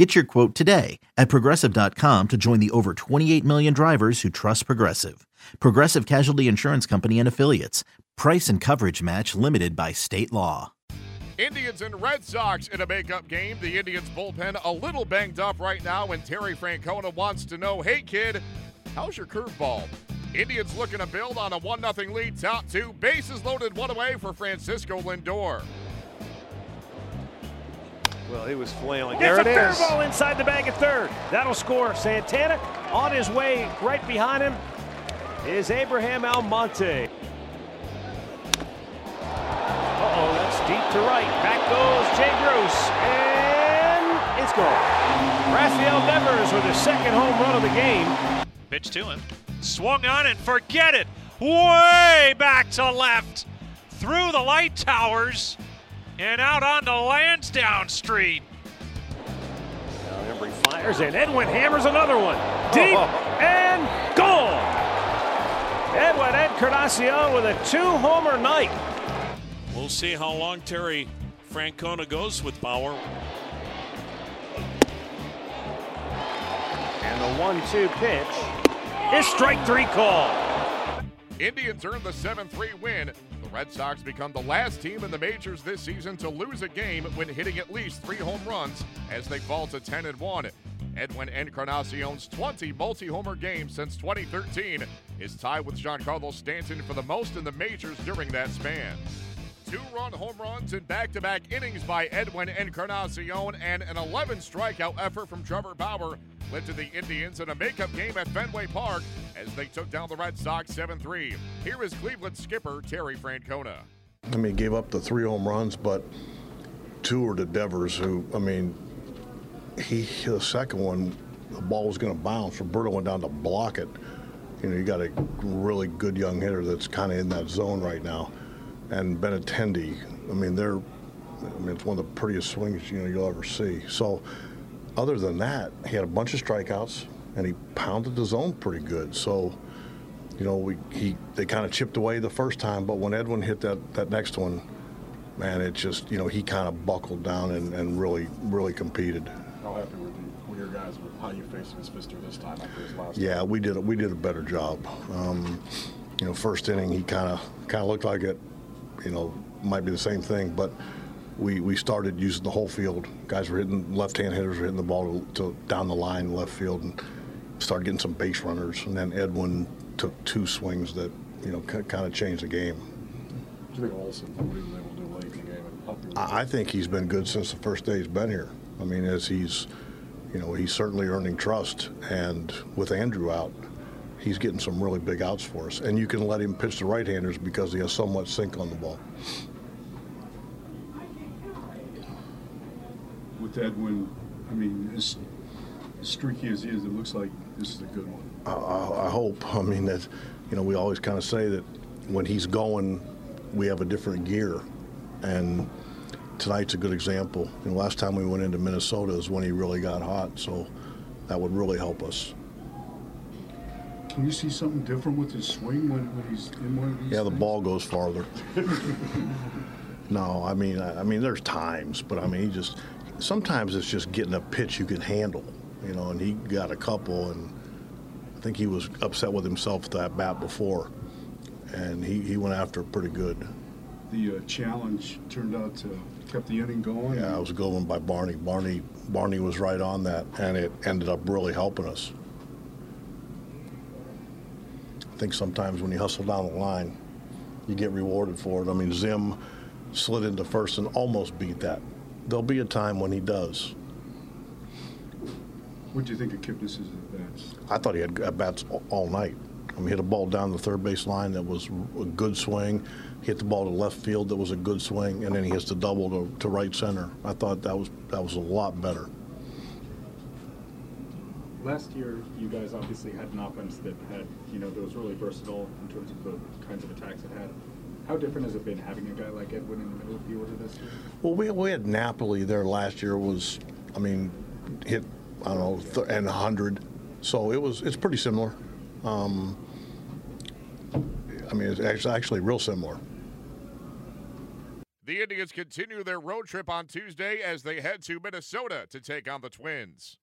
Get your quote today at progressive.com to join the over 28 million drivers who trust Progressive. Progressive Casualty Insurance Company and Affiliates. Price and coverage match limited by state law. Indians and Red Sox in a makeup game. The Indians bullpen a little banged up right now, and Terry Francona wants to know hey, kid, how's your curveball? Indians looking to build on a 1 0 lead, top two. Bases loaded one away for Francisco Lindor. Well, he was flailing. Gets there a it fair is. ball inside the bag at third. That'll score. Santana on his way right behind him is Abraham Almonte. Uh-oh, that's deep to right. Back goes Jay Bruce. And it's gone. Rafael Devers with his second home run of the game. Pitch to him. Swung on and forget it. Way back to left. Through the light towers and out onto Lansdowne Street. Now Hembree fires and Edwin hammers another one. Oh. Deep and gone. Edwin Encarnacion with a two-homer night. We'll see how long Terry Francona goes with Bauer. And the one-two pitch is strike three call. Indians earn the 7 3 win. Red Sox become the last team in the majors this season to lose a game when hitting at least three home runs as they fall to 10 and 1. Edwin Encarnacion's 20 multi homer games since 2013 is tied with Giancarlo Stanton for the most in the majors during that span. Two run home runs in back to back innings by Edwin Encarnacion and an 11 strikeout effort from Trevor Bauer led to the Indians in a makeup game at Fenway Park as they took down the Red Sox 7 3. Here is Cleveland skipper Terry Francona. I mean, gave up the three home runs, but two were to Devers, who, I mean, he the second one, the ball was going to bounce. Roberto went down to block it. You know, you got a really good young hitter that's kind of in that zone right now, and Benintendi. I mean, they're, I mean, it's one of the prettiest swings you know you'll ever see. So, other than that, he had a bunch of strikeouts, and he pounded the zone pretty good. So, you know, we he they kind of chipped away the first time, but when Edwin hit that that next one, man, it just you know he kind of buckled down and, and really really competed. How happy were, the, were your guys with how you faced Miss Fister this time after his last? Yeah, we did a, we did a better job. Um, you know, first inning he kind of kind of looked like it. You know, might be the same thing, but we we started using the whole field. Guys were hitting left-hand hitters were hitting the ball to, to down the line left field and started getting some base runners. And then Edwin took two swings that you know kind of changed the game. Do you think Olson, what he was able to do late in the game and help? I I think he's been good since the first day he's been here. I mean, as he's, you know, he's certainly earning trust, and with Andrew out, he's getting some really big outs for us. And you can let him pitch the right-handers because he has so much sink on the ball. With Edwin, I mean, as, as streaky as he is, it looks like this is a good one. I, I, hope. I mean that, you know, we always kind of say that when he's going, we have a different gear, and tonight's a good example. You know, last time we went into Minnesota is when he really got hot, so that would really help us. Can you see something different with his swing when, when he's in one of these? Yeah, the things? ball goes farther. no, I mean, I, I mean, there's times, but I mean, he just sometimes it's just getting a pitch you can handle, you know. And he got a couple, and I think he was upset with himself that bat before, and he, he went after it pretty good. The uh, challenge turned out to kept the inning going. Yeah, I was going by Barney. Barney Barney was right on that, and it ended up really helping us. I think sometimes when you hustle down the line, you get rewarded for it. I mean, Zim slid into first and almost beat that. There'll be a time when he does. What do you think of Kipnis' advance? I thought he had at bats all- all night. I mean, hit a ball down the third base line that was a good swing. Hit the ball to left field that was a good swing, and then he hits the double to, to right center. I thought that was that was a lot better. last year you guys obviously had an offense that had, you know, that was really versatile in terms of the kinds of attacks it had. How different has it been having a guy like Edwin in the middle of the order this year? Well, we, we had Napoli there last year was, I mean, hit, I don't know, th- and 100. So it was, it's pretty similar. Um, I mean, it's actually, actually real similar. The Indians continue their road trip on Tuesday as they head to Minnesota to take on the Twins.